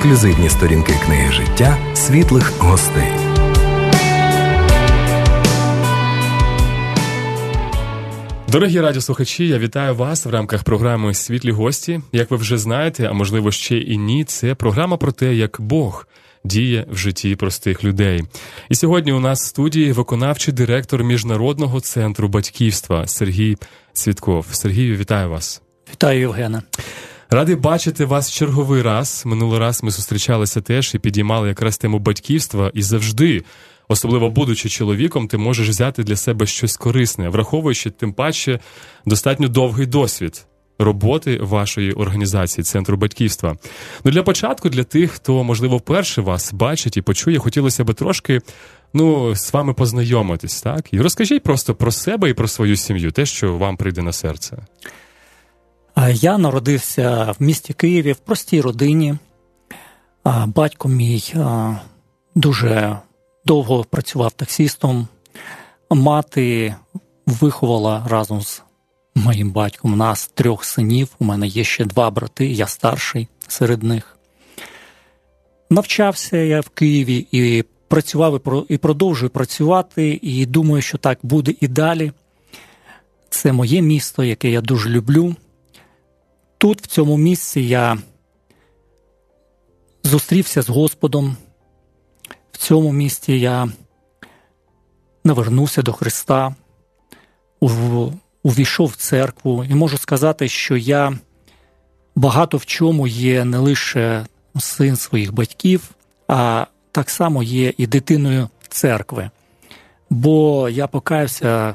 ексклюзивні сторінки книги життя світлих гостей. Дорогі радіослухачі, я вітаю вас в рамках програми Світлі гості. Як ви вже знаєте, а можливо ще і ні, це програма про те, як Бог діє в житті простих людей. І сьогодні у нас в студії виконавчий директор міжнародного центру батьківства Сергій Світков. Сергію, вітаю вас. Вітаю, Євгена. Радий бачити вас черговий раз. Минулий раз ми зустрічалися теж і підіймали якраз тему батьківства і завжди. Особливо будучи чоловіком, ти можеш взяти для себе щось корисне, враховуючи тим паче достатньо довгий досвід роботи вашої організації, центру батьківства. Ну для початку, для тих, хто можливо вперше вас бачить і почує, хотілося б трошки ну з вами познайомитись, так і розкажіть просто про себе і про свою сім'ю, те, що вам прийде на серце. Я народився в місті Києві в простій родині. Батько мій дуже довго працював таксістом. Мати виховала разом з моїм батьком нас трьох синів. У мене є ще два брати, я старший серед них. Навчався я в Києві і працював і продовжую працювати, і думаю, що так буде і далі. Це моє місто, яке я дуже люблю. Тут, в цьому місці, я зустрівся з Господом. В цьому місті я навернувся до Христа, увійшов в церкву, і можу сказати, що я багато в чому є не лише син своїх батьків, а так само є і дитиною церкви. Бо я покаявся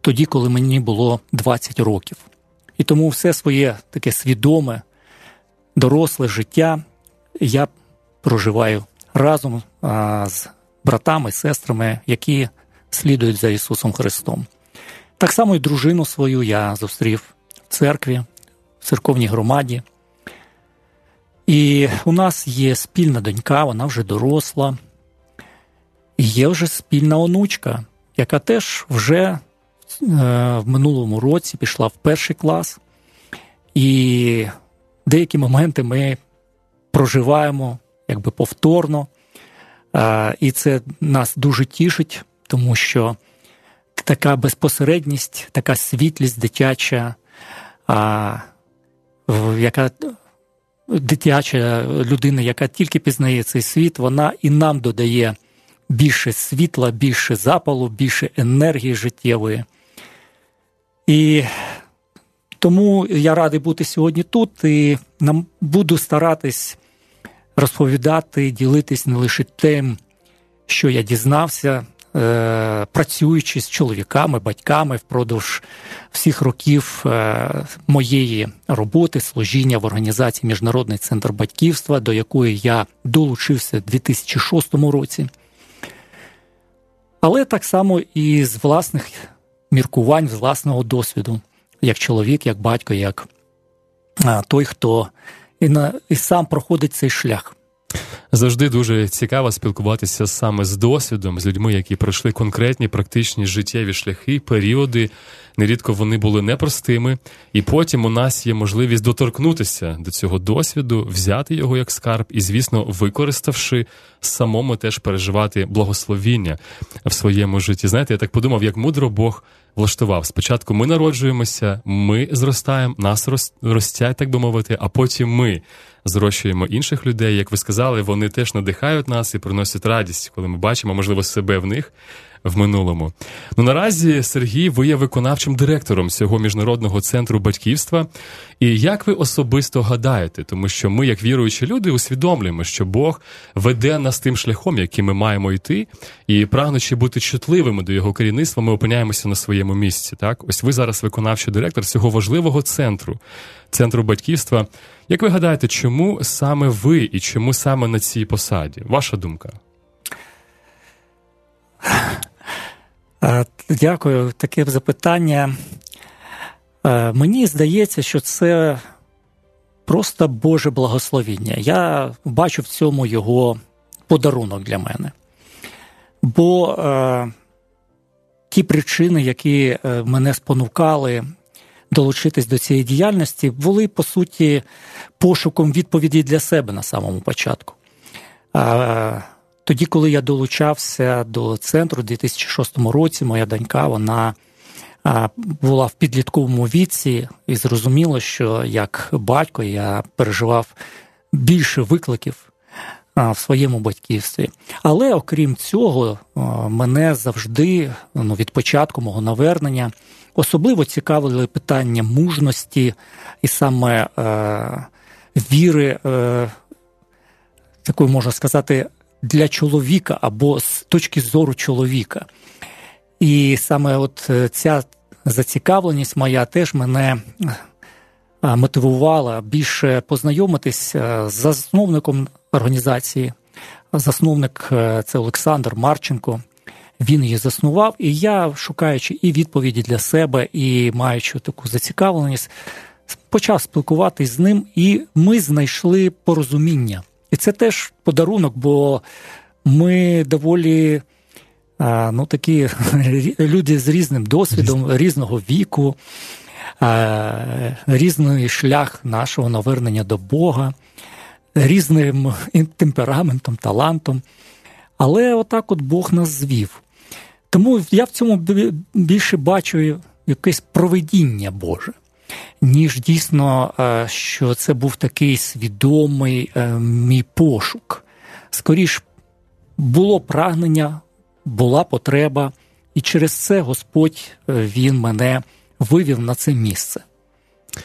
тоді, коли мені було 20 років. І тому все своє таке свідоме, доросле життя я проживаю разом з братами, сестрами, які слідують за Ісусом Христом. Так само і дружину свою я зустрів в церкві, в церковній громаді. І у нас є спільна донька, вона вже доросла. І є вже спільна онучка, яка теж вже в минулому році пішла в перший клас. І деякі моменти ми проживаємо якби повторно. І це нас дуже тішить, тому що така безпосередність, така світлість дитяча, яка дитяча людина, яка тільки пізнає цей світ, вона і нам додає більше світла, більше запалу, більше енергії життєвої. І тому я радий бути сьогодні тут і нам буду старатись розповідати, ділитись не лише тим, що я дізнався, е, працюючи з чоловіками, батьками впродовж всіх років е, моєї роботи, служіння в організації Міжнародний центр батьківства, до якої я долучився в 2006 році. Але так само і з власних міркувань, з власного досвіду, як чоловік, як батько, як той, хто і сам проходить цей шлях. Завжди дуже цікаво спілкуватися саме з досвідом, з людьми, які пройшли конкретні практичні життєві шляхи, періоди. Нерідко вони були непростими, і потім у нас є можливість доторкнутися до цього досвіду, взяти його як скарб, і, звісно, використавши самому теж переживати благословіння в своєму житті. Знаєте, я так подумав, як мудро Бог влаштував. Спочатку ми народжуємося, ми зростаємо, нас ростять, так би мовити, а потім ми зрощуємо інших людей. Як ви сказали, вони теж надихають нас і приносять радість, коли ми бачимо, можливо, себе в них в минулому. Ну наразі Сергій, ви є виконавчим директором цього міжнародного центру батьківства. І як ви особисто гадаєте, тому що ми, як віруючі люди, усвідомлюємо, що Бог веде нас тим шляхом, яким ми маємо йти, і прагнучи бути чутливими до його керівництва, ми опиняємося на своєму місці. Так, ось ви зараз виконавчий директор цього важливого центру, центру батьківства. Як ви гадаєте, чому саме ви і чому саме на цій посаді? Ваша думка? Дякую, таке запитання. Мені здається, що це просто Боже благословіння. Я бачу в цьому його подарунок для мене. Бо е, ті причини, які мене спонукали долучитись до цієї діяльності, були по суті пошуком відповіді для себе на самому початку. Тоді, коли я долучався до центру у 2006 році, моя донька вона була в підлітковому віці, і зрозуміло, що як батько я переживав більше викликів в своєму батьківстві. Але окрім цього, мене завжди ну, від початку мого навернення особливо цікавили питання мужності і саме е, віри, е, такої можна сказати, для чоловіка або з точки зору чоловіка. І саме от е, ця зацікавленість моя теж мене мотивувала більше познайомитись з засновником організації. Засновник е, це Олександр Марченко. Він її заснував, і я, шукаючи і відповіді для себе, і маючи таку зацікавленість, почав спілкуватись з ним, і ми знайшли порозуміння. І це теж подарунок, бо ми доволі ну, такі люди з різним досвідом, різного віку, різний шлях нашого навернення до Бога різним темпераментом, талантом. Але отак от Бог нас звів. Тому я в цьому більше бачу якесь проведіння Боже, ніж дійсно, е, що це був такий свідомий е, мій пошук. Скоріш було прагнення, була потреба, і через це Господь е, Він мене вивів на це місце.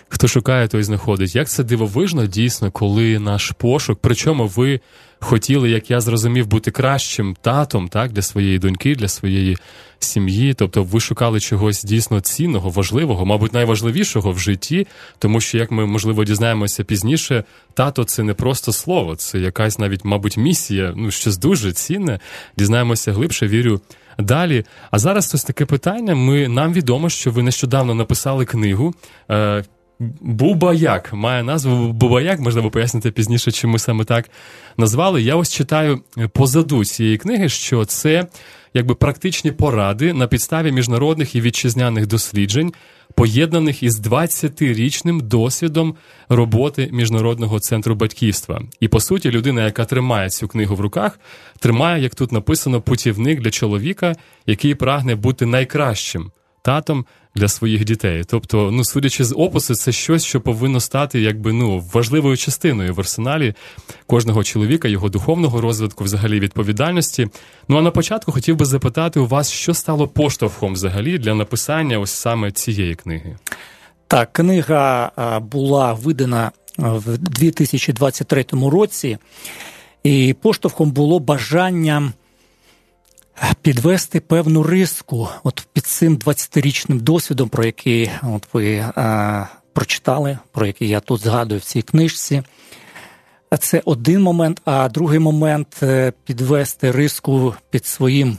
Хто шукає, той знаходить. Як це дивовижно, дійсно, коли наш пошук, причому ви хотіли, як я зрозумів, бути кращим татом так, для своєї доньки, для своєї сім'ї. Тобто ви шукали чогось дійсно цінного, важливого, мабуть, найважливішого в житті, тому що, як ми можливо дізнаємося пізніше, тато це не просто слово, це якась навіть, мабуть, місія, ну щось дуже цінне. Дізнаємося глибше, вірю. Далі, а зараз ось таке питання. Ми нам відомо, що ви нещодавно написали книгу. Е, Бубаяк має назву Бубаяк, можливо, пояснити пізніше, чому саме так назвали. Я ось читаю позаду цієї книги, що це якби практичні поради на підставі міжнародних і вітчизняних досліджень, поєднаних із 20-річним досвідом роботи міжнародного центру батьківства. І по суті, людина, яка тримає цю книгу в руках, тримає, як тут написано, путівник для чоловіка, який прагне бути найкращим татом для своїх дітей. Тобто, ну судячи з опису, це щось, що повинно стати якби ну важливою частиною в арсеналі кожного чоловіка, його духовного розвитку, взагалі відповідальності. Ну а на початку хотів би запитати у вас, що стало поштовхом взагалі для написання ось саме цієї книги. Так, книга була видана в 2023 році, і поштовхом було бажання підвести певну риску от під цим 20-річним досвідом, про який от ви а, прочитали, про який я тут згадую в цій книжці. Це один момент, а другий момент е, підвести риску під своїм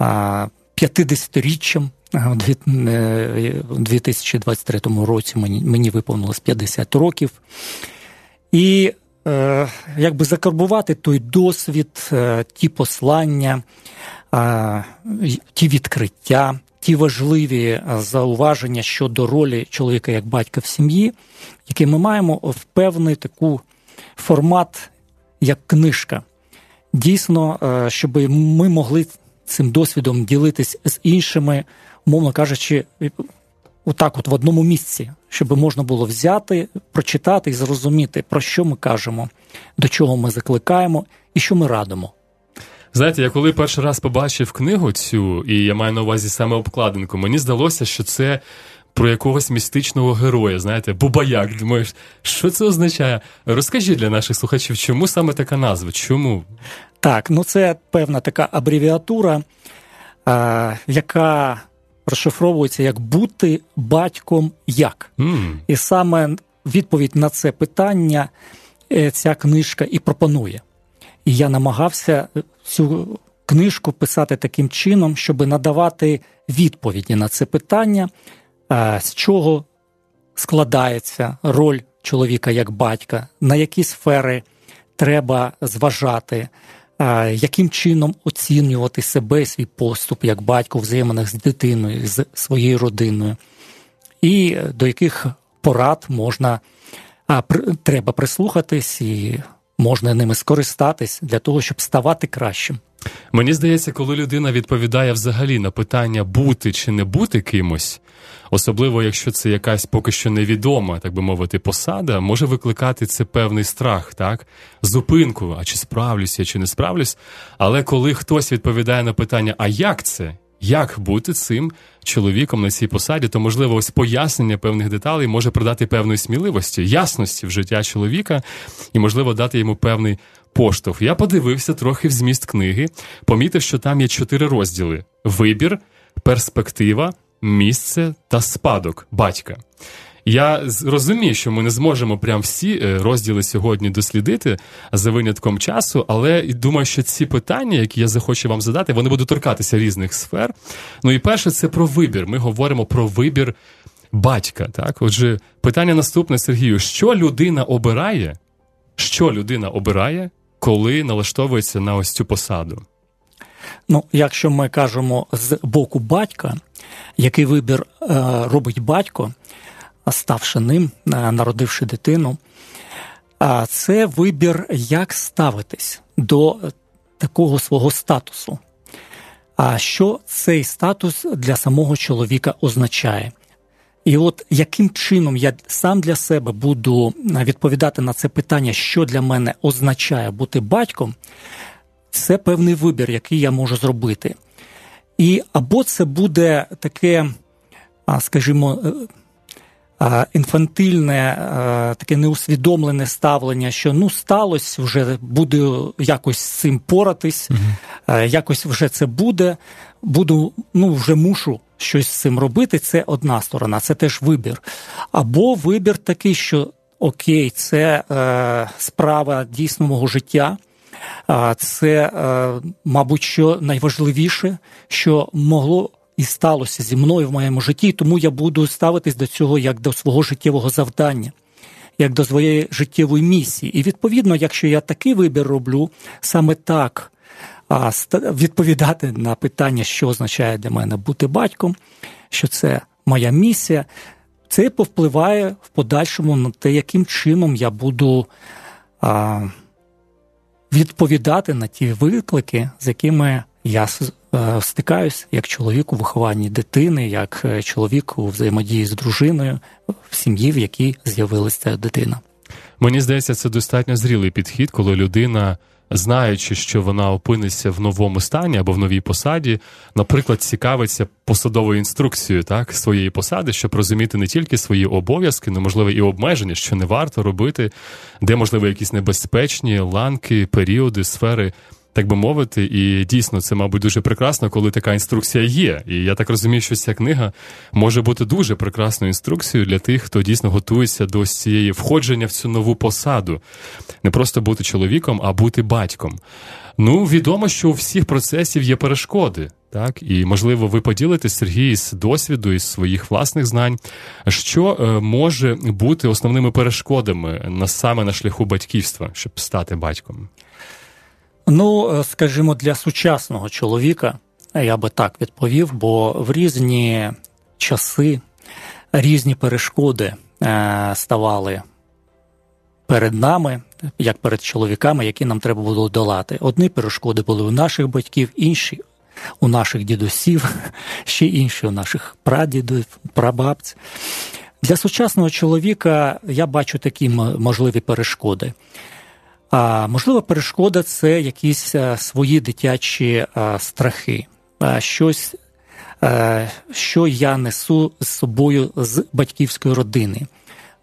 50-річчям. У 2023 році мені мені виповнилось 50 років. І е, якби закарбувати той досвід, е, ті послання, ті відкриття, ті важливі зауваження щодо ролі чоловіка як батька в сім'ї, які ми маємо в певний таку формат, як книжка. Дійсно, щоб ми могли цим досвідом ділитись з іншими, умовно кажучи, отак, от в одному місці, щоб можна було взяти, прочитати і зрозуміти, про що ми кажемо, до чого ми закликаємо і що ми радимо. Знаєте, я коли перший раз побачив книгу цю, і я маю на увазі саме обкладинку, мені здалося, що це про якогось містичного героя, знаєте, Бубаяк. Думаєш, що це означає? Розкажіть для наших слухачів, чому саме така назва? Чому? Так, ну це певна така абревіатура, а, яка розшифровується як бути батьком як. Mm. І саме відповідь на це питання е, ця книжка і пропонує. І я намагався цю книжку писати таким чином, щоб надавати відповіді на це питання, е, з чого складається роль чоловіка як батька, на які сфери треба зважати, е, яким чином оцінювати себе, свій поступ як батько в взаєминах з дитиною, з своєю родиною. і до яких порад можна треба прислухатись і можна ними скористатись для того, щоб ставати кращим. Мені здається, коли людина відповідає взагалі на питання бути чи не бути кимось, особливо якщо це якась поки що невідома, так би мовити, посада, може викликати це певний страх, так, зупинку, а чи справлюся, чи не справлюсь. Але коли хтось відповідає на питання, а як це? Як бути цим чоловіком на цій посаді, то можливо ось пояснення певних деталей може придати певної сміливості, ясності в життя чоловіка і, можливо, дати йому певний поштовх. Я подивився трохи в зміст книги, помітив, що там є чотири розділи: вибір, перспектива, місце та спадок батька. Я розумію, що ми не зможемо прям всі е, розділи сьогодні дослідити за винятком часу, але думаю, що ці питання, які я захочу вам задати, вони будуть торкатися різних сфер. Ну і перше, це про вибір. Ми говоримо про вибір батька. Так, отже, питання наступне Сергію: що людина обирає? Що людина обирає, коли налаштовується на ось цю посаду? Ну, якщо ми кажемо з боку батька, який вибір е, робить батько, ставши ним, е, народивши дитину, це вибір, як ставитись до такого свого статусу. А що цей статус для самого чоловіка означає? І от яким чином я сам для себе буду відповідати на це питання, що для мене означає бути батьком, це певний вибір, який я можу зробити. І або це буде таке, скажімо, е, інфантильне, таке неусвідомлене ставлення, що ну сталося, вже буду якось з цим поратись, угу. якось вже це буде. Буду, ну вже мушу щось з цим робити. Це одна сторона, це теж вибір. Або вибір такий, що окей, це е, справа дійсно мого життя. Це, е, мабуть, що найважливіше, що могло і сталося зі мною в моєму житті, тому я буду ставитись до цього як до свого життєвого завдання, як до своєї життєвої місії. І відповідно, якщо я такий вибір роблю, саме так відповідати на питання, що означає для мене бути батьком, що це моя місія, це повпливає в подальшому на те, яким чином я буду відповідати на ті виклики, з якими я Е, стикаюсь як чоловік у вихованні дитини, як е, чоловік у взаємодії з дружиною в сім'ї, в якій з'явилася дитина. Мені здається, це достатньо зрілий підхід, коли людина. Знаючи, що вона опиниться в новому стані або в новій посаді, наприклад, цікавиться посадовою інструкцією так своєї посади, щоб розуміти не тільки свої обов'язки, але можливо і обмеження, що не варто робити, де можливо якісь небезпечні ланки, періоди, сфери так би мовити, і дійсно це, мабуть, дуже прекрасно, коли така інструкція є. І я так розумію, що ця книга може бути дуже прекрасною інструкцією для тих, хто дійсно готується до цієї входження в цю нову посаду, не просто бути чоловіком, а бути батьком. Ну, відомо, що у всіх процесів є перешкоди. Так, і можливо, ви поділитесь Сергій з досвіду із своїх власних знань, що е, може бути основними перешкодами на саме на шляху батьківства, щоб стати батьком. Ну, е, скажімо, для сучасного чоловіка я би так відповів, бо в різні часи різні перешкоди е, ставали перед нами, як перед чоловіками, які нам треба було долати. Одні перешкоди були у наших батьків, інші у наших дідусів, ще інші у наших прадідів, прабабців. Для сучасного чоловіка я бачу такі можливі перешкоди. А можливо, перешкода це якісь е, свої дитячі е, страхи, щось, е, що я несу з собою з батьківської родини.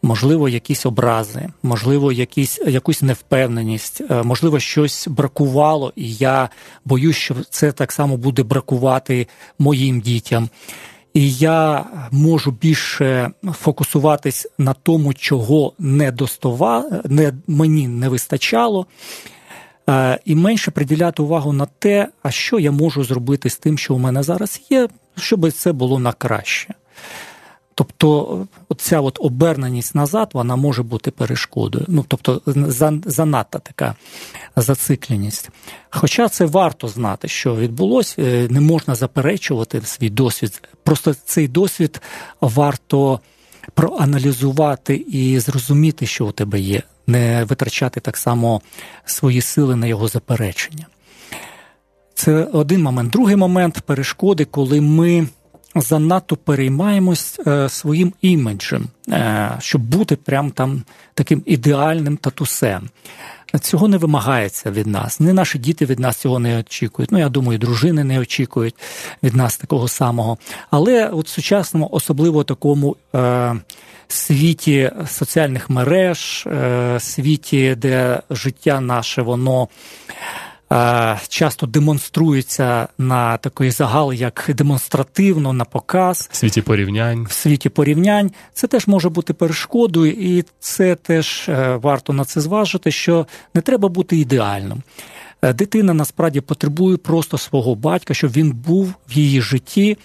Можливо, якісь образи, можливо, якісь, якусь невпевненість, можливо, щось бракувало, і я боюсь, що це так само буде бракувати моїм дітям і я можу більше фокусуватись на тому, чого не достова, не, мені не вистачало, е, і менше приділяти увагу на те, а що я можу зробити з тим, що у мене зараз є, щоб це було на краще. Тобто ця от оберненість назад вона може бути перешкодою. Ну, Тобто занадта така зацикленість. Хоча це варто знати, що відбулося, е, не можна заперечувати свій досвід. Просто цей досвід варто проаналізувати і зрозуміти, що у тебе є, не витрачати так само свої сили на його заперечення. Це один момент. Другий момент перешкоди, коли ми занадто переймаємось е, своїм іміджем, е, щоб бути прям там таким ідеальним татусем. Цього не вимагається від нас. Не наші діти від нас цього не очікують. Ну, я думаю, дружини не очікують від нас такого самого. Але от в сучасному, особливо такому е, світі соціальних мереж, е, світі, де життя наше, воно часто демонструється на такий загал, як демонстративно на показ в світі порівнянь. В світі порівнянь це теж може бути перешкодою, і це теж е, варто на це зважити, що не треба бути ідеальним. Е, дитина насправді потребує просто свого батька, щоб він був в її житті.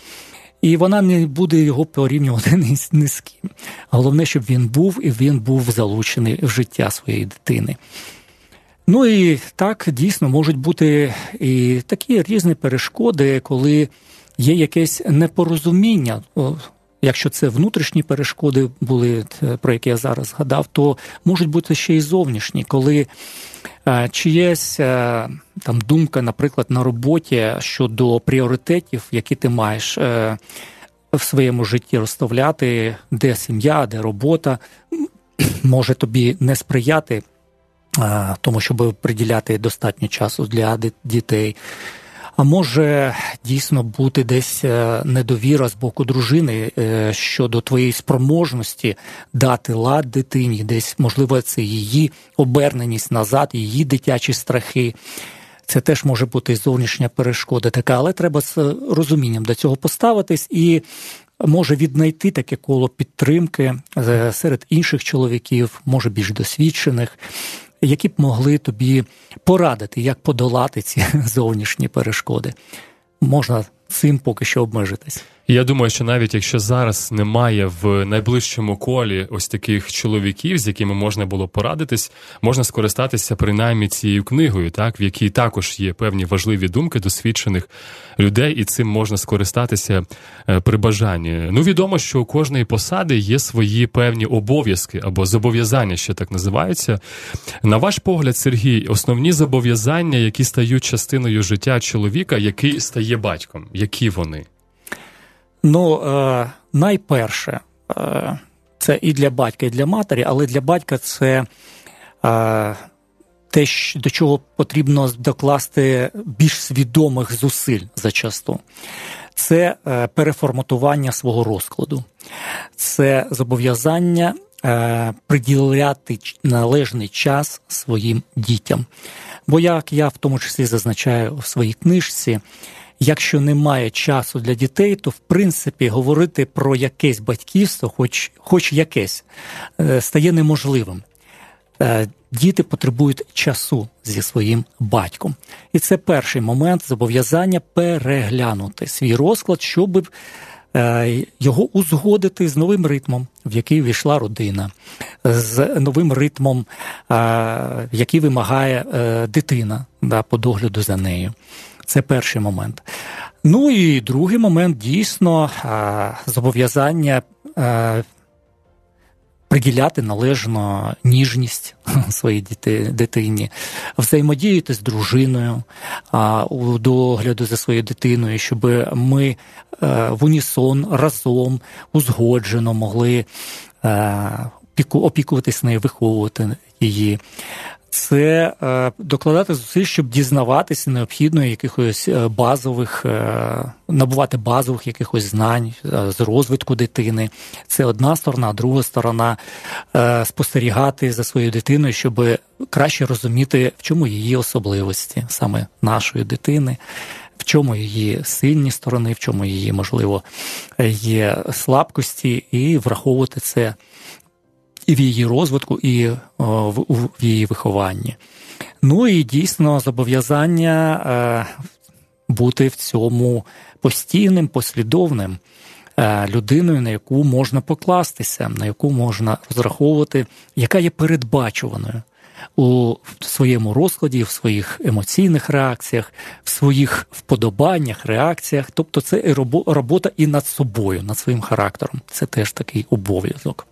І вона не буде його порівнювати ні з ким. Головне, щоб він був і він був залучений в життя своєї дитини. Ну і так дійсно можуть бути і такі різні перешкоди, коли є якесь непорозуміння. Якщо це внутрішні перешкоди були, про які я зараз згадав, то можуть бути ще й зовнішні, коли е, чиєсь е, там думка, наприклад, на роботі щодо пріоритетів, які ти маєш е, в своєму житті розставляти, де сім'я, де робота, може тобі не сприяти тому, щоб приділяти достатньо часу для дітей. А може дійсно бути десь е, недовіра з боку дружини е, щодо твоєї спроможності дати лад дитині, десь можливо це її оберненість назад, її дитячі страхи. Це теж може бути зовнішня перешкода така, але треба з розумінням до цього поставитись і може віднайти таке коло підтримки е, серед інших чоловіків, може більш досвідчених які б могли тобі порадити, як подолати ці зовнішні перешкоди. Можна цим поки що обмежитись. Я думаю, що навіть якщо зараз немає в найближчому колі ось таких чоловіків, з якими можна було порадитись, можна скористатися принаймні цією книгою, так в якій також є певні важливі думки досвідчених людей, і цим можна скористатися е, при бажанні. Ну відомо, що у кожної посади є свої певні обов'язки або зобов'язання, що так називаються. На ваш погляд, Сергій, основні зобов'язання, які стають частиною життя чоловіка, який стає батьком, які вони? Ну, е, найперше, е, це і для батька, і для матері, але для батька це е, те, до чого потрібно докласти більш свідомих зусиль зачасту. Це е, переформатування свого розкладу, це зобов'язання е, приділяти належний час своїм дітям. Бо як я в тому числі зазначаю в своїй книжці якщо немає часу для дітей, то в принципі говорити про якесь батьківство, хоч, хоч якесь, е, стає неможливим. Е, діти потребують часу зі своїм батьком. І це перший момент зобов'язання переглянути свій розклад, щоб е, його узгодити з новим ритмом, в який війшла родина, з новим ритмом, який вимагає дитина по догляду за нею. Це перший момент. Ну і другий момент дійсно зобов'язання приділяти належно ніжність своїй дитині, взаємодіяти з дружиною у догляду за своєю дитиною, щоб ми е, в унісон разом узгоджено могли е, опікуватись нею, виховувати її це е, докладати зусиль, щоб дізнаватися необхідно якихось е, базових, е, набувати базових якихось знань з розвитку дитини. Це одна сторона, друга сторона спостерігати за своєю дитиною, щоб краще розуміти, в чому її особливості, саме нашої дитини. В чому її сильні сторони, в чому її, можливо, є слабкості, і враховувати це і в її розвитку, і в її вихованні. Ну і дійсно зобов'язання е, бути в цьому постійним, послідовним. е, людиною, на яку можна покластися, на яку можна розраховувати, яка є передбачуваною у своєму розкладі, в своїх емоційних реакціях, в своїх вподобаннях, реакціях. Тобто, це робота і над собою, над своїм характером. Це теж такий обов'язок.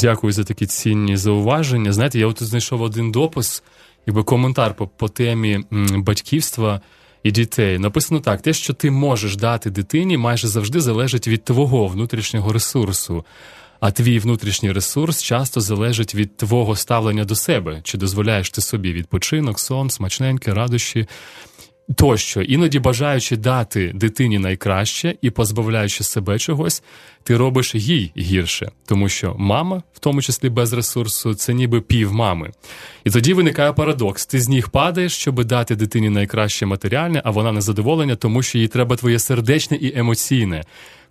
Дякую за такі цінні зауваження. Знаєте, я от знайшов один допис, якби коментар по, по темі батьківства і дітей. Написано так: те, що ти можеш дати дитині, майже завжди залежить від твого внутрішнього ресурсу. А твій внутрішній ресурс часто залежить від твого ставлення до себе, чи дозволяєш ти собі відпочинок, сон, смачненьке, радощі. Тощо, іноді бажаючи дати дитині найкраще і позбавляючи себе чогось, ти робиш їй гірше, тому що мама, в тому числі без ресурсу, це ніби пів мами. І тоді виникає парадокс: ти з ніг падаєш, щоб дати дитині найкраще матеріальне, а вона незадоволення, тому що їй треба твоє сердечне і емоційне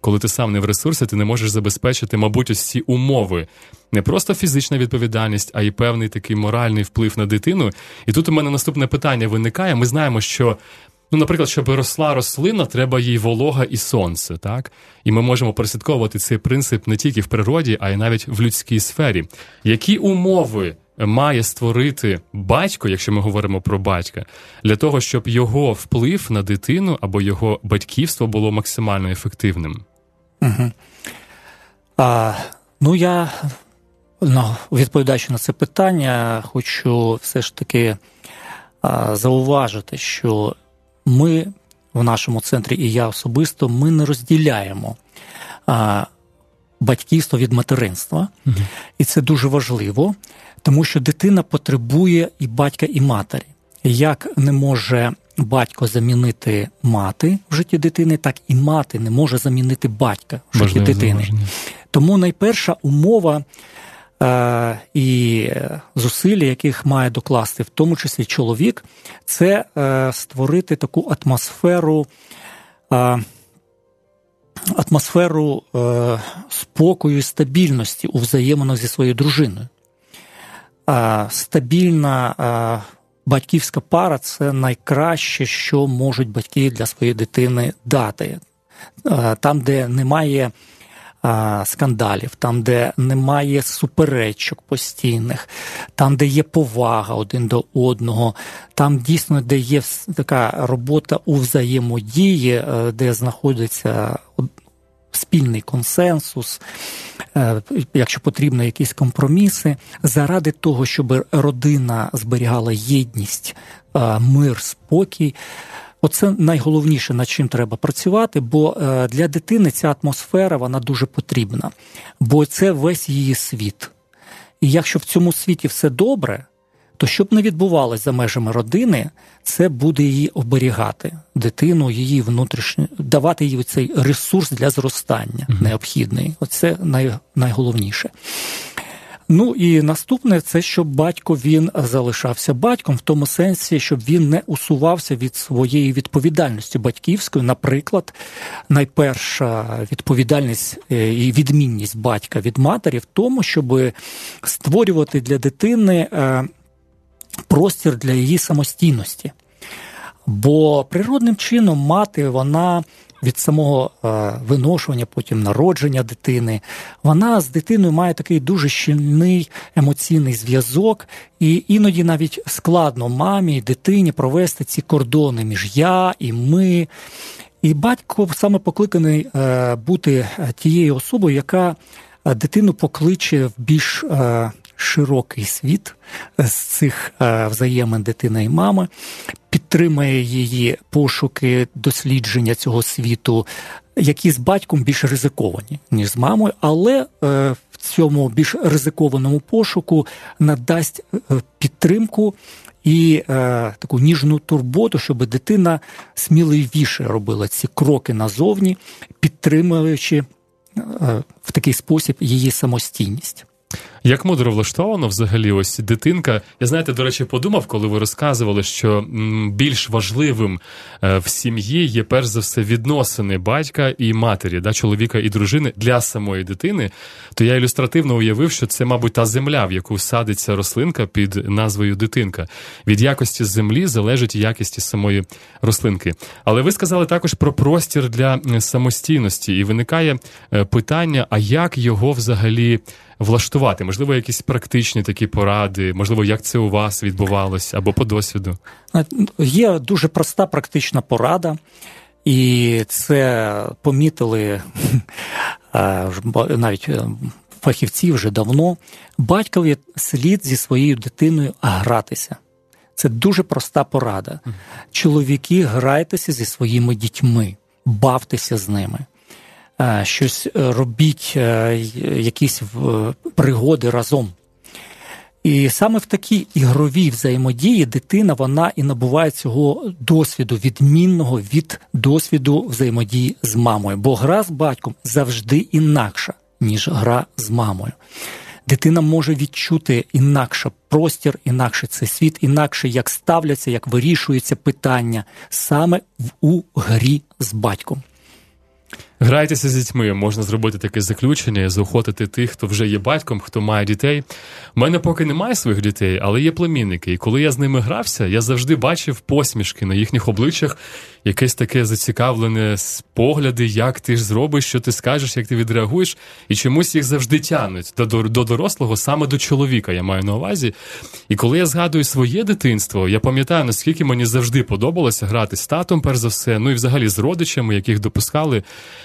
коли ти сам не в ресурсі, ти не можеш забезпечити, мабуть, ось ці умови. Не просто фізична відповідальність, а й певний такий моральний вплив на дитину. І тут у мене наступне питання виникає. Ми знаємо, що. Ну, наприклад, щоб росла рослина, треба їй волога і сонце, так? І ми можемо прослідковувати цей принцип не тільки в природі, а й навіть в людській сфері. Які умови має створити батько, якщо ми говоримо про батька, для того, щоб його вплив на дитину або його батьківство було максимально ефективним? Угу. А, Ну, я ну, відповідаючи на це питання, хочу все ж таки а, зауважити, що ми в нашому центрі, і я особисто, ми не розділяємо а, батьківство від материнства, угу. і це дуже важливо, тому що дитина потребує і батька, і матері. Як не може батько замінити мати в житті дитини, так і мати не може замінити батька в житті Важливо, дитини. Заможення. Тому найперша умова і зусилля, яких має докласти, в тому числі чоловік, це е, створити таку атмосферу. Е, Атмосферу е, спокою і стабільності у взаєминах зі своєю дружиною. Е, стабільна е, батьківська пара це найкраще, що можуть батьки для своєї дитини дати. Е, там, де немає е, скандалів, там, де немає суперечок постійних, там, де є повага один до одного, там дійсно де є така робота у взаємодії, е, де знаходиться спільний консенсус, е, якщо потрібно, якісь компроміси, заради того, щоб родина зберігала єдність, е, мир, спокій. Оце найголовніше, над чим треба працювати, бо е, для дитини ця атмосфера вона дуже потрібна, бо це весь її світ. І якщо в цьому світі все добре, то щоб не відбувалось за межами родини, це буде її оберігати, дитину, її внутрішню, давати їй цей ресурс для зростання необхідний. Оце най, найголовніше. Ну і наступне це щоб батько він залишався батьком в тому сенсі, щоб він не усувався від своєї відповідальності батьківської. Наприклад, найперша відповідальність е, і відмінність батька від матері в тому, щоб створювати для дитини е, простір для її самостійності. Бо природним чином мати вона від самого е, виношування, потім народження дитини, вона з дитиною має такий дуже щільний емоційний зв'язок, і іноді навіть складно мамі і дитині провести ці кордони між я і ми. І батько саме покликаний е, бути тією особою, яка дитину покличе в більш е, широкий світ з цих е, взаємин дитини і мами, підтримує її пошуки дослідження цього світу, які з батьком більш ризиковані, ніж з мамою, але е, в цьому більш ризикованому пошуку надасть е, підтримку. І е, таку ніжну турботу, щоб дитина сміливіше робила ці кроки назовні, підтримуючи е, в такий спосіб її самостійність. Як мудро влаштовано взагалі, ось дитинка. Я знаєте, до речі, подумав, коли ви розказували, що більш важливим е, в сім'ї є перш за все відносини батька і матері, да, чоловіка і дружини для самої дитини. То я ілюстративно уявив, що це, мабуть, та земля, в яку садиться рослинка під назвою дитинка. Від якості землі залежить якість самої рослинки. Але ви сказали також про простір для самостійності, і виникає е, питання: а як його взагалі влаштувати? Можливо, якісь практичні такі поради, можливо, як це у вас відбувалося або по досвіду? Є дуже проста практична порада, і це помітили навіть е, фахівці вже давно. Батькові слід зі своєю дитиною гратися. Це дуже проста порада. Чоловіки, грайтеся зі своїми дітьми, бавтеся з ними. Е, щось е, робіть, е, якісь пригоди разом. І саме в такій ігровій взаємодії дитина вона і набуває цього досвіду, відмінного від досвіду взаємодії з мамою. Бо гра з батьком завжди інакша, ніж гра з мамою. Дитина може відчути інакше простір, інакше цей світ, інакше як ставляться, як вирішуються питання саме у грі з батьком. Грайтеся з дітьми, можна зробити таке заключення, заохотити тих, хто вже є батьком, хто має дітей. У мене поки немає своїх дітей, але є племінники. І коли я з ними грався, я завжди бачив посмішки на їхніх обличчях, якесь таке зацікавлене погляди, як ти ж зробиш, що ти скажеш, як ти відреагуєш, і чомусь їх завжди тянуть до, до дорослого, саме до чоловіка, я маю на увазі. І коли я згадую своє дитинство, я пам'ятаю, наскільки мені завжди подобалося грати з татом, перш за все, ну і взагалі з родичами, яких допускали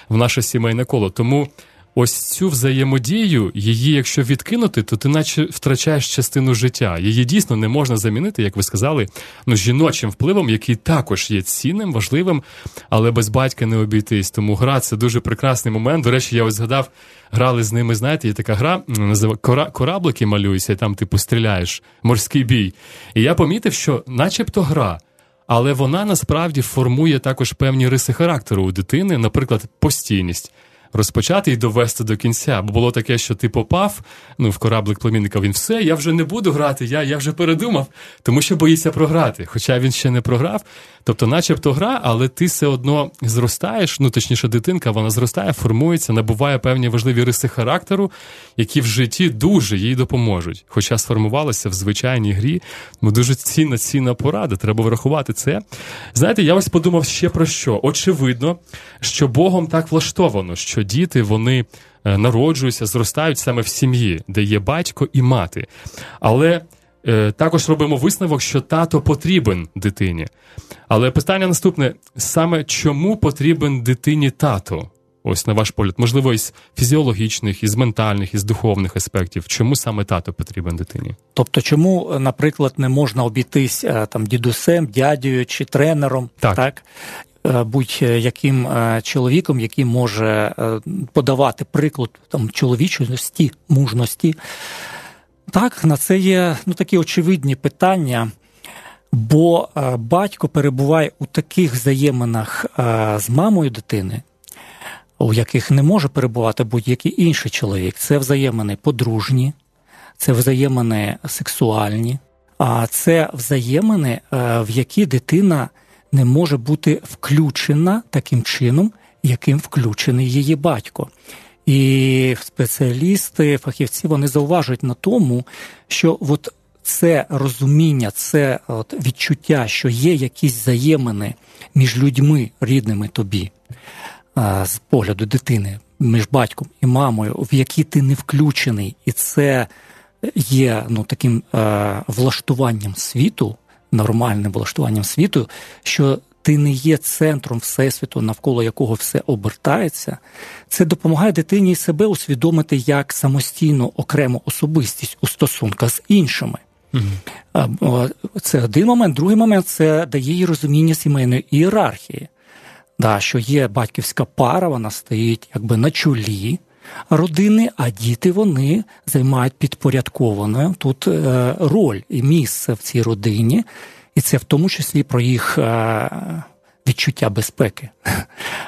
в наше сімейне коло. Тому ось цю взаємодію, її, якщо відкинути, то ти наче втрачаєш частину життя. Її дійсно не можна замінити, як ви сказали, ну жіночим впливом, який також є цінним, важливим, але без батька не обійтись. Тому гра це дуже прекрасний момент. До речі, я ось згадав, грали з ними. Знаєте, є така гра, називає кораблики малюються, і там типу стріляєш, морський бій. І я помітив, що, начебто, гра але вона насправді формує також певні риси характеру у дитини, наприклад, постійність розпочати і довести до кінця. Бо було таке, що ти попав ну, в кораблик племінника, він все, я вже не буду грати, я я вже передумав, тому що боїться програти. Хоча він ще не програв. Тобто, начебто гра, але ти все одно зростаєш, ну точніше, дитинка, вона зростає, формується, набуває певні важливі риси характеру, які в житті дуже їй допоможуть. Хоча сформувалася в звичайній грі, ну дуже цінна, цінна порада, треба врахувати це. Знаєте, я ось подумав ще про що. Очевидно, що Богом так влаштовано, що діти вони е, народжуються, зростають саме в сім'ї, де є батько і мати. Але також робимо висновок, що тато потрібен дитині. Але питання наступне: саме чому потрібен дитині тато? Ось на ваш погляд, можливо, із фізіологічних, із ментальних, із духовних аспектів, чому саме тато потрібен дитині? Тобто, чому, наприклад, не можна обійтись е, там дідусем, дядею чи тренером, так, так? Е, будь-яким е, чоловіком, який може е, подавати приклад там чоловічності, мужності. Так, на це є ну, такі очевидні питання, бо батько перебуває у таких взаєминах з мамою дитини, у яких не може перебувати будь-який інший чоловік. Це взаємини подружні, це взаємини сексуальні, а це взаємини, в які дитина не може бути включена таким чином, яким включений її батько. І спеціалісти, фахівці вони зауважують на тому, що от це розуміння, це от відчуття, що є якісь взаємини між людьми, рідними тобі, з погляду дитини, між батьком і мамою, в які ти не включений, і це є ну, таким влаштуванням світу нормальним влаштуванням світу, що ти не є центром всесвіту, навколо якого все обертається, це допомагає дитині себе усвідомити як самостійну окрему особистість у стосунках з іншими. Угу. Це один момент. Другий момент це дає їй розуміння сімейної ієрархії. Да, Що є батьківська пара, вона стоїть якби на чолі родини, а діти вони займають підпорядковану тут е, роль і місце в цій родині, і це в тому числі про їх е, відчуття безпеки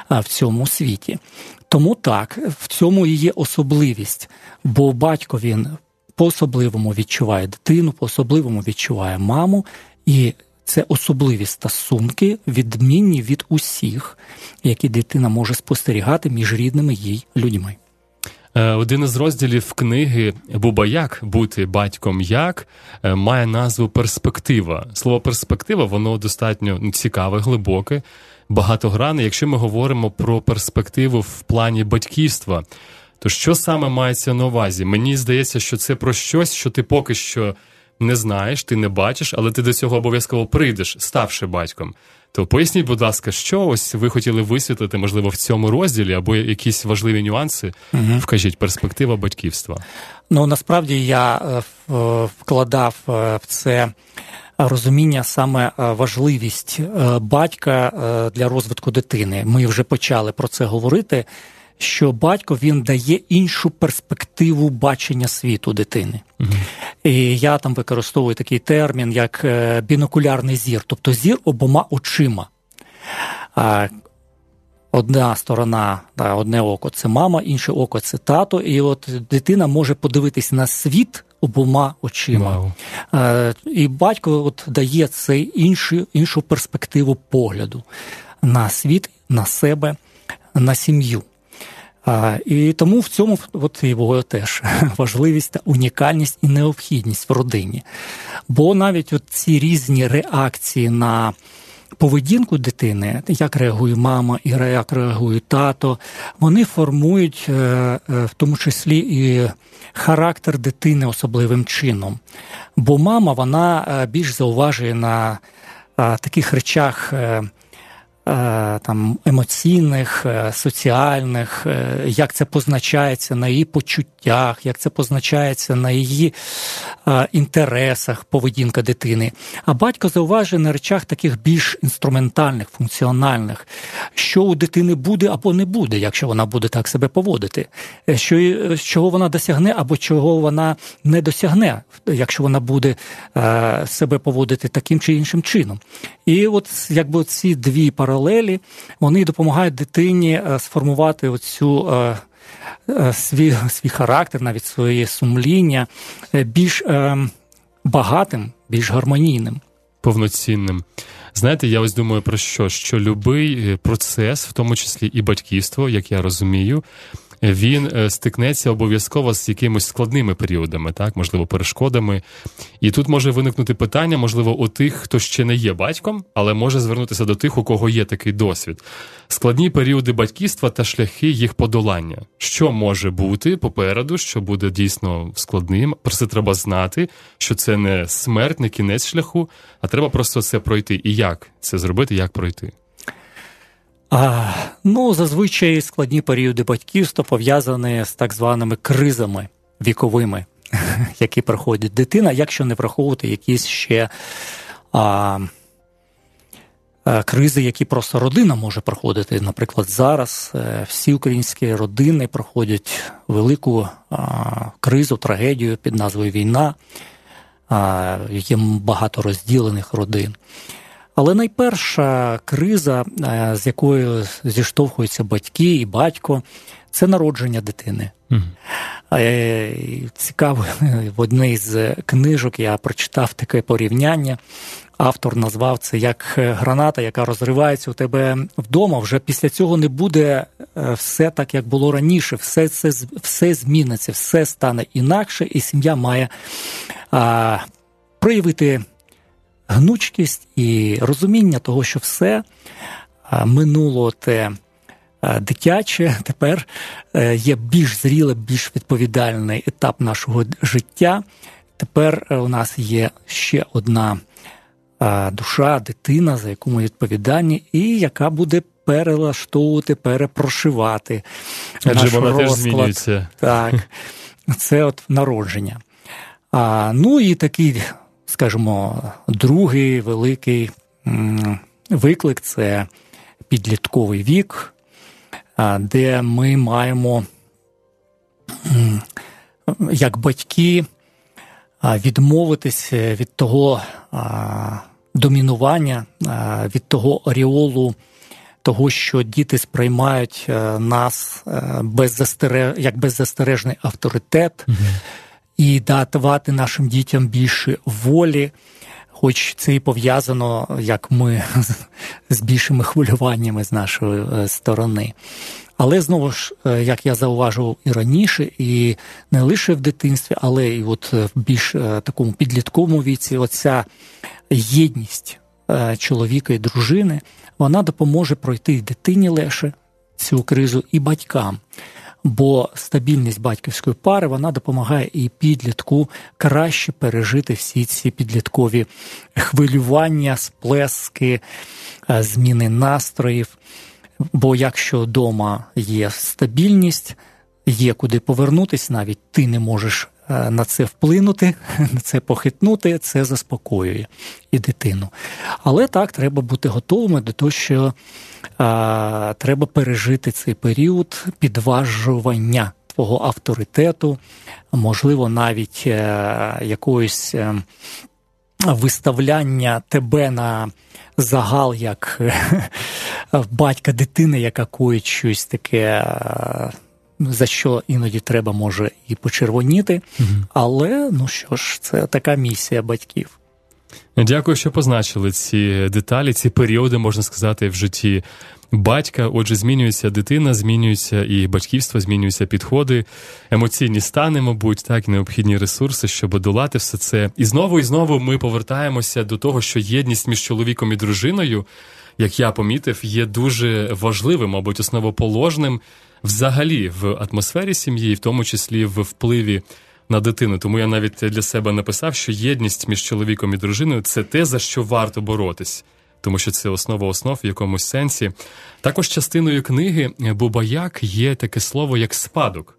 в цьому світі. Тому так, в цьому і є особливість, бо батько він по-особливому відчуває дитину, по-особливому відчуває маму, і це особливі стосунки, відмінні від усіх, які дитина може спостерігати між рідними їй людьми. Е, один із розділів книги Буба як бути батьком як е, має назву перспектива. Слово перспектива воно достатньо цікаве, глибоке, багатогранне. Якщо ми говоримо про перспективу в плані батьківства, то що саме мається на увазі? Мені здається, що це про щось, що ти поки що не знаєш, ти не бачиш, але ти до цього обов'язково прийдеш, ставши батьком. То поясніть, будь ласка, що ось ви хотіли висвітлити, можливо, в цьому розділі або якісь важливі нюанси, угу. вкажіть перспектива батьківства. Ну насправді я е, вкладав е, в це розуміння саме е, важливість батька для розвитку дитини. Ми вже почали про це говорити що батько він дає іншу перспективу бачення світу дитини. Угу. І я там використовую такий термін, як е, бінокулярний зір, тобто зір обома очима. Одна сторона, одне око це мама, інше око це тато. І от дитина може подивитись на світ обома очима. Wow. І батько от дає цей іншу, іншу перспективу погляду на світ, на себе, на сім'ю. І тому в цьому от його теж важливість та унікальність і необхідність в родині. Бо навіть от ці різні реакції на поведінку дитини, як реагує мама і як реагує тато, вони формують е, е, в тому числі і характер дитини особливим чином. Бо мама вона е, більш зауважує на таких речах. Е, там емоційних, е, соціальних, е, як це позначається на її почуттях, як це позначається на її інтересах поведінка дитини. А батько зауважує на речах таких більш інструментальних, функціональних, що у дитини буде або не буде, якщо вона буде так себе поводити, що чого вона досягне або чого вона не досягне, якщо вона буде себе поводити таким чи іншим чином. І от якби ці дві паралелі вони допомагають дитині е, сформувати оцю е, е, свій свій характер, навіть своє сумління більш багатим, більш гармонійним. Повноцінним. Знаєте, я ось думаю про що? Що любий процес, в тому числі і батьківство, як я розумію, він е, стикнеться обов'язково з якимись складними періодами, так, можливо, перешкодами. І тут може виникнути питання, можливо, у тих, хто ще не є батьком, але може звернутися до тих, у кого є такий досвід. Складні періоди батьківства та шляхи їх подолання. Що може бути попереду, що буде дійсно складним? Про це треба знати, що це не смерть, не кінець шляху, а треба просто це пройти. І як це зробити, як пройти. Ну, зазвичай складні періоди батьківства пов'язані з так званими кризами віковими, які проходить дитина, якщо не враховувати якісь ще а, а, кризи, які просто родина може проходити. Наприклад, зараз е, всі українські родини проходять велику а, кризу, трагедію під назвою Війна, а, є багато розділених родин. Але найперша криза, е, з якою зіштовхуються батьки і батько, це народження дитини. Mm. Цікаво, в одній з книжок я прочитав таке порівняння. Автор назвав це як граната, яка розривається у тебе вдома. Вже після цього не буде е, все так, як було раніше. Все це все зміниться, все стане інакше, і сім'я має а, проявити гнучкість і розуміння того, що все минуло те дитяче, тепер е, є більш зріле, більш відповідальний етап нашого життя. Тепер е, у нас є ще одна душа, дитина, за яку ми відповідальні, і яка буде перелаштовувати, перепрошивати. Адже наш вона розклад. теж змінюється. Так, це от народження. А, Ну і такий скажімо, другий великий виклик це підлітковий вік, де ми маємо як батьки відмовитися від того домінування, від того оріолу. Того, що діти сприймають нас без як беззастережний авторитет, угу. І давати нашим дітям більше волі. Хоч це і пов'язано, як ми з більшими хвилюваннями з нашої е, сторони. Але знову ж, е, як я зауважував і раніше, і не лише в дитинстві, але і от в більш такому підлітковому віці, оця єдність чоловіка і дружини, вона допоможе пройти дитині легше цю кризу, і батькам бо стабільність батьківської пари вона допомагає і підлітку краще пережити всі ці підліткові хвилювання, сплески, е, зміни настроїв. Бо якщо вдома є стабільність, є куди повернутися, навіть ти не можеш на це вплинути, на це похитнути, це заспокоює і дитину. Але так, треба бути готовими до того, що а, треба пережити цей період підважування твого авторитету, можливо, навіть е, якоїсь е, виставляння тебе на загал як батька дитини, яка коїть щось таке. За що іноді треба може і почервоніти, угу. але ну що ж, це така місія батьків. Дякую, що позначили ці деталі, ці періоди, можна сказати, в житті батька. Отже, змінюється дитина, змінюється і батьківство, змінюються підходи, емоційні стани, мабуть, так необхідні ресурси, щоб долати все це. І знову і знову ми повертаємося до того, що єдність між чоловіком і дружиною, як я помітив, є дуже важливим, мабуть, основоположним взагалі в атмосфері сім'ї, в тому числі в впливі на дитину. Тому я навіть для себе написав, що єдність між чоловіком і дружиною це те, за що варто боротись. Тому що це основа основ в якомусь сенсі. Також частиною книги Бубаяк є таке слово як спадок.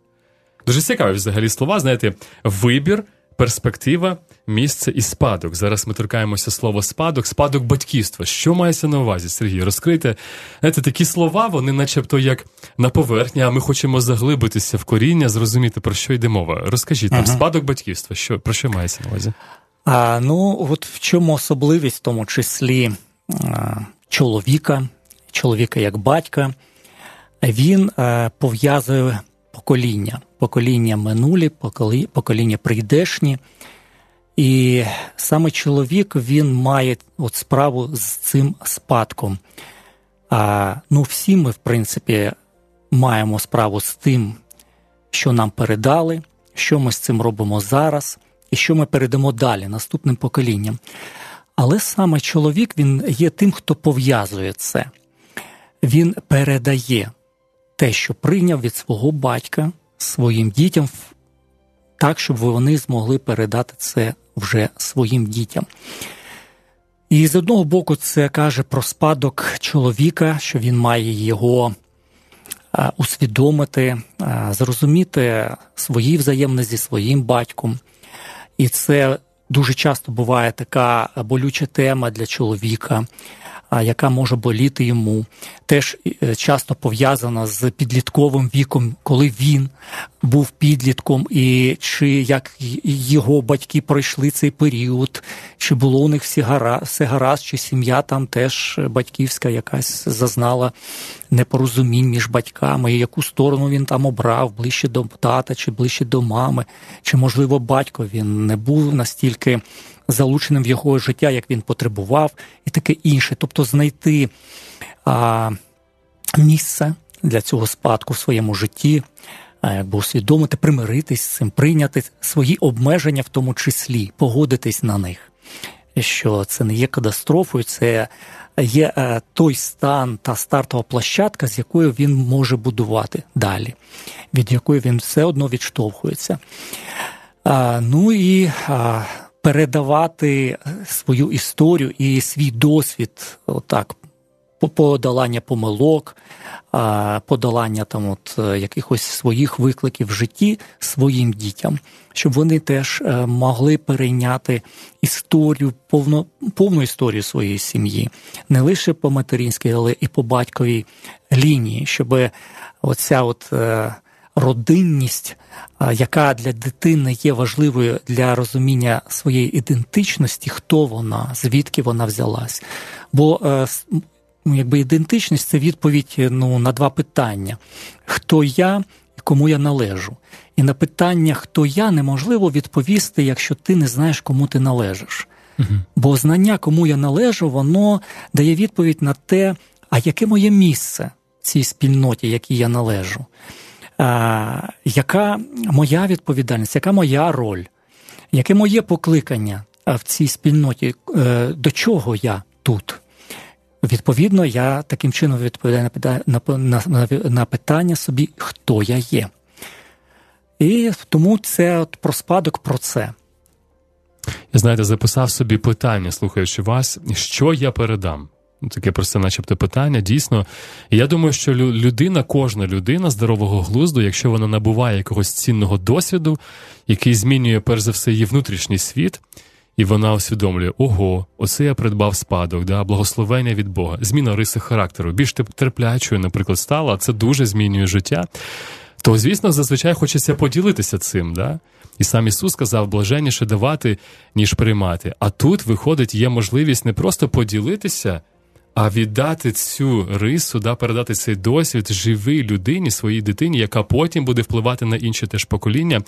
Дуже цікаві взагалі слова, знаєте, вибір перспектива, місце і спадок. Зараз ми торкаємося слово спадок, спадок батьківства. Що мається на увазі, Сергій? Розкрийте Знаєте, такі слова, вони, начебто, як на поверхні, а ми хочемо заглибитися в коріння, зрозуміти, про що йде мова. Розкажіть нам, ага. спадок батьківства, що, про що мається на увазі? А, Ну, от в чому особливість, в тому числі а, чоловіка, чоловіка як батька, він а, пов'язує покоління, покоління минулі, покоління прийдешні. І саме чоловік він має от справу з цим спадком. А, Ну, всі ми, в принципі, маємо справу з тим, що нам передали, що ми з цим робимо зараз, і що ми передамо далі наступним поколінням. Але саме чоловік він є тим, хто пов'язує це. Він передає те, що прийняв від свого батька своїм дітям, так, щоб вони змогли передати це вже своїм дітям. І з одного боку, це каже про спадок чоловіка, що він має його усвідомити, зрозуміти свої взаємини зі своїм батьком. І це дуже часто буває така болюча тема для чоловіка яка може боліти йому, теж е, часто пов'язана з підлітковим віком, коли він був підлітком, і чи як його батьки пройшли цей період, чи було у них всі гаразд, все гаразд, чи сім'я там теж батьківська якась зазнала непорозумінь між батьками, і яку сторону він там обрав, ближче до тата, чи ближче до мами, чи, можливо, батько він не був настільки залученим в його життя, як він потребував, і таке інше. Тобто знайти а, місце для цього спадку в своєму житті, якби усвідомити, примиритись з цим, прийняти свої обмеження, в тому числі, погодитись на них. Що це не є катастрофою, це є е, той стан та стартова площадка, з якою він може будувати далі, від якої він все одно відштовхується. Ну і передавати свою історію і свій досвід, отак, подолання помилок, подолання там от е, якихось своїх викликів в житті своїм дітям, щоб вони теж е, могли перейняти історію, повну, повну історію своєї сім'ї, не лише по материнській, але і по батьковій лінії, щоб оця от е, родинність, яка для дитини є важливою для розуміння своєї ідентичності, хто вона, звідки вона взялась. Бо е, ну, якби ідентичність це відповідь ну, на два питання: хто я і кому я належу. І на питання, хто я, неможливо відповісти, якщо ти не знаєш, кому ти належиш. Угу. Бо знання, кому я належу, воно дає відповідь на те, а яке моє місце в цій спільноті, якій я належу. Яка моя відповідальність, яка моя роль, яке моє покликання в цій спільноті, е, до чого я тут? Відповідно, я таким чином відповідаю на, на, на питання собі, хто я є. І тому це от про спадок про це. Я знаєте, записав собі питання, слухаючи вас, що я передам. Ну, таке просто, начебто, питання. Дійсно, я думаю, що людина, кожна людина здорового глузду, якщо вона набуває якогось цінного досвіду, який змінює перш за все її внутрішній світ, і вона усвідомлює: ого, оце я придбав спадок, да, благословення від Бога, зміна риси характеру, більш терплячою, наприклад, стала, це дуже змінює життя. То, звісно, зазвичай хочеться поділитися цим, да? І сам Ісус сказав, блаженніше давати, ніж приймати. А тут, виходить, є можливість не просто поділитися а віддати цю рису, да, передати цей досвід живій людині, своїй дитині, яка потім буде впливати на інші теж покоління,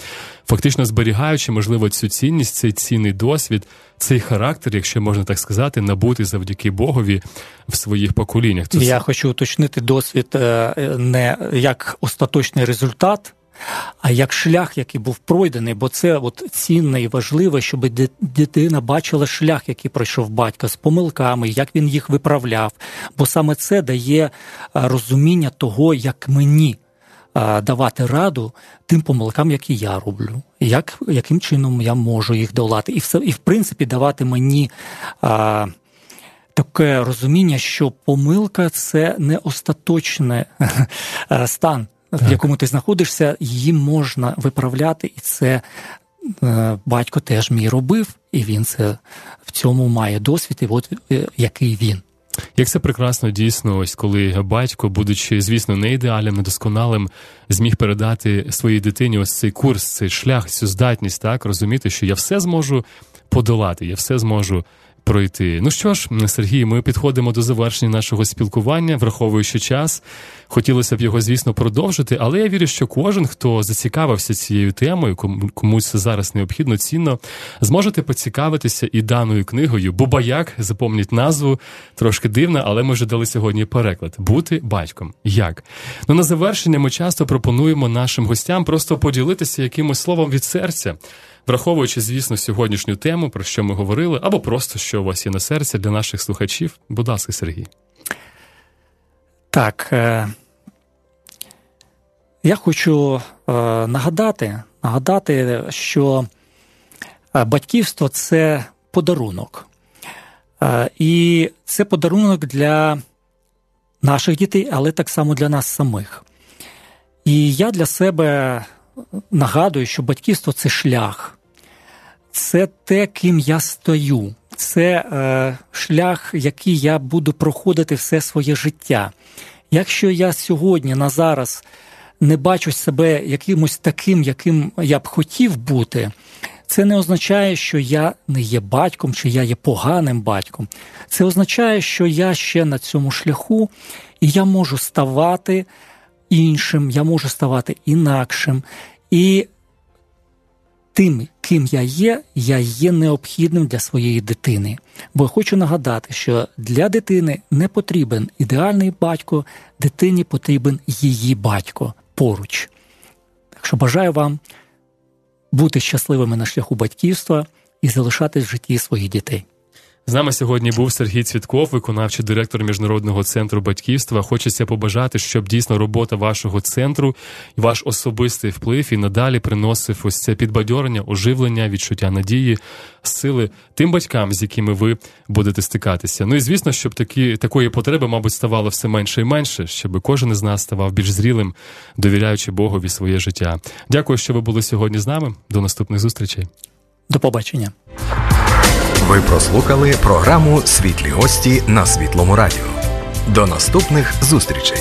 фактично зберігаючи, можливо, цю цінність, цей цінний досвід, цей характер, якщо можна так сказати, набути завдяки Богові в своїх поколіннях. Я хочу уточнити досвід е, не як остаточний результат а як шлях, який був пройдений, бо це от цінне і важливе, щоб дитина бачила шлях, який пройшов батько з помилками, як він їх виправляв. Бо саме це дає розуміння того, як мені. Давати раду тим помилкам, які я роблю, як, яким чином я можу їх долати, і все, і в принципі давати мені а, таке розуміння, що помилка це не остаточний стан в якому ти знаходишся, її можна виправляти, і це е, батько теж мій робив, і він це в цьому має досвід, і от е, який він. Як це прекрасно дійсно, ось коли батько, будучи, звісно, не ідеальним, недосконалим, зміг передати своїй дитині ось цей курс, цей шлях, цю здатність, так розуміти, що я все зможу подолати, я все зможу пройти. Ну що ж, Сергій, ми підходимо до завершення нашого спілкування, враховуючи час. Хотілося б його, звісно, продовжити, але я вірю, що кожен, хто зацікавився цією темою, комусь це зараз необхідно цінно, зможете поцікавитися і даною книгою. Бубаяк, запомніть назву, трошки дивна, але ми вже дали сьогодні переклад бути батьком. Як? Ну на завершення ми часто пропонуємо нашим гостям просто поділитися якимось словом від серця враховуючи, звісно, сьогоднішню тему, про що ми говорили, або просто що у вас є на серці для наших слухачів. Будь ласка, Сергій. Так. Е, я хочу е, нагадати, нагадати, що е, батьківство це подарунок. І це подарунок для наших дітей, але так само для нас самих. І я для себе нагадую, що батьківство це шлях це те, ким я стою, це е, шлях, який я буду проходити все своє життя. Якщо я сьогодні на зараз не бачу себе якимось таким, яким я б хотів бути, це не означає, що я не є батьком, чи я є поганим батьком. Це означає, що я ще на цьому шляху, і я можу ставати іншим, я можу ставати інакшим. І тим, ким я є, я є необхідним для своєї дитини. Бо хочу нагадати, що для дитини не потрібен ідеальний батько, дитині потрібен її батько поруч. Так що бажаю вам бути щасливими на шляху батьківства і залишатись в житті своїх дітей. З нами сьогодні був Сергій Цвітков, виконавчий директор міжнародного центру батьківства. Хочеться побажати, щоб дійсно робота вашого центру і ваш особистий вплив і надалі приносив ось це підбадьорення, оживлення, відчуття надії, сили тим батькам, з якими ви будете стикатися. Ну і звісно, щоб такі такої потреби, мабуть, ставало все менше і менше, щоб кожен із нас ставав більш зрілим, довіряючи Богові своє життя. Дякую, що ви були сьогодні з нами. До наступних зустрічей. До побачення. Ви прослухали програму Світлі гості на Світлому Радіо. До наступних зустрічей.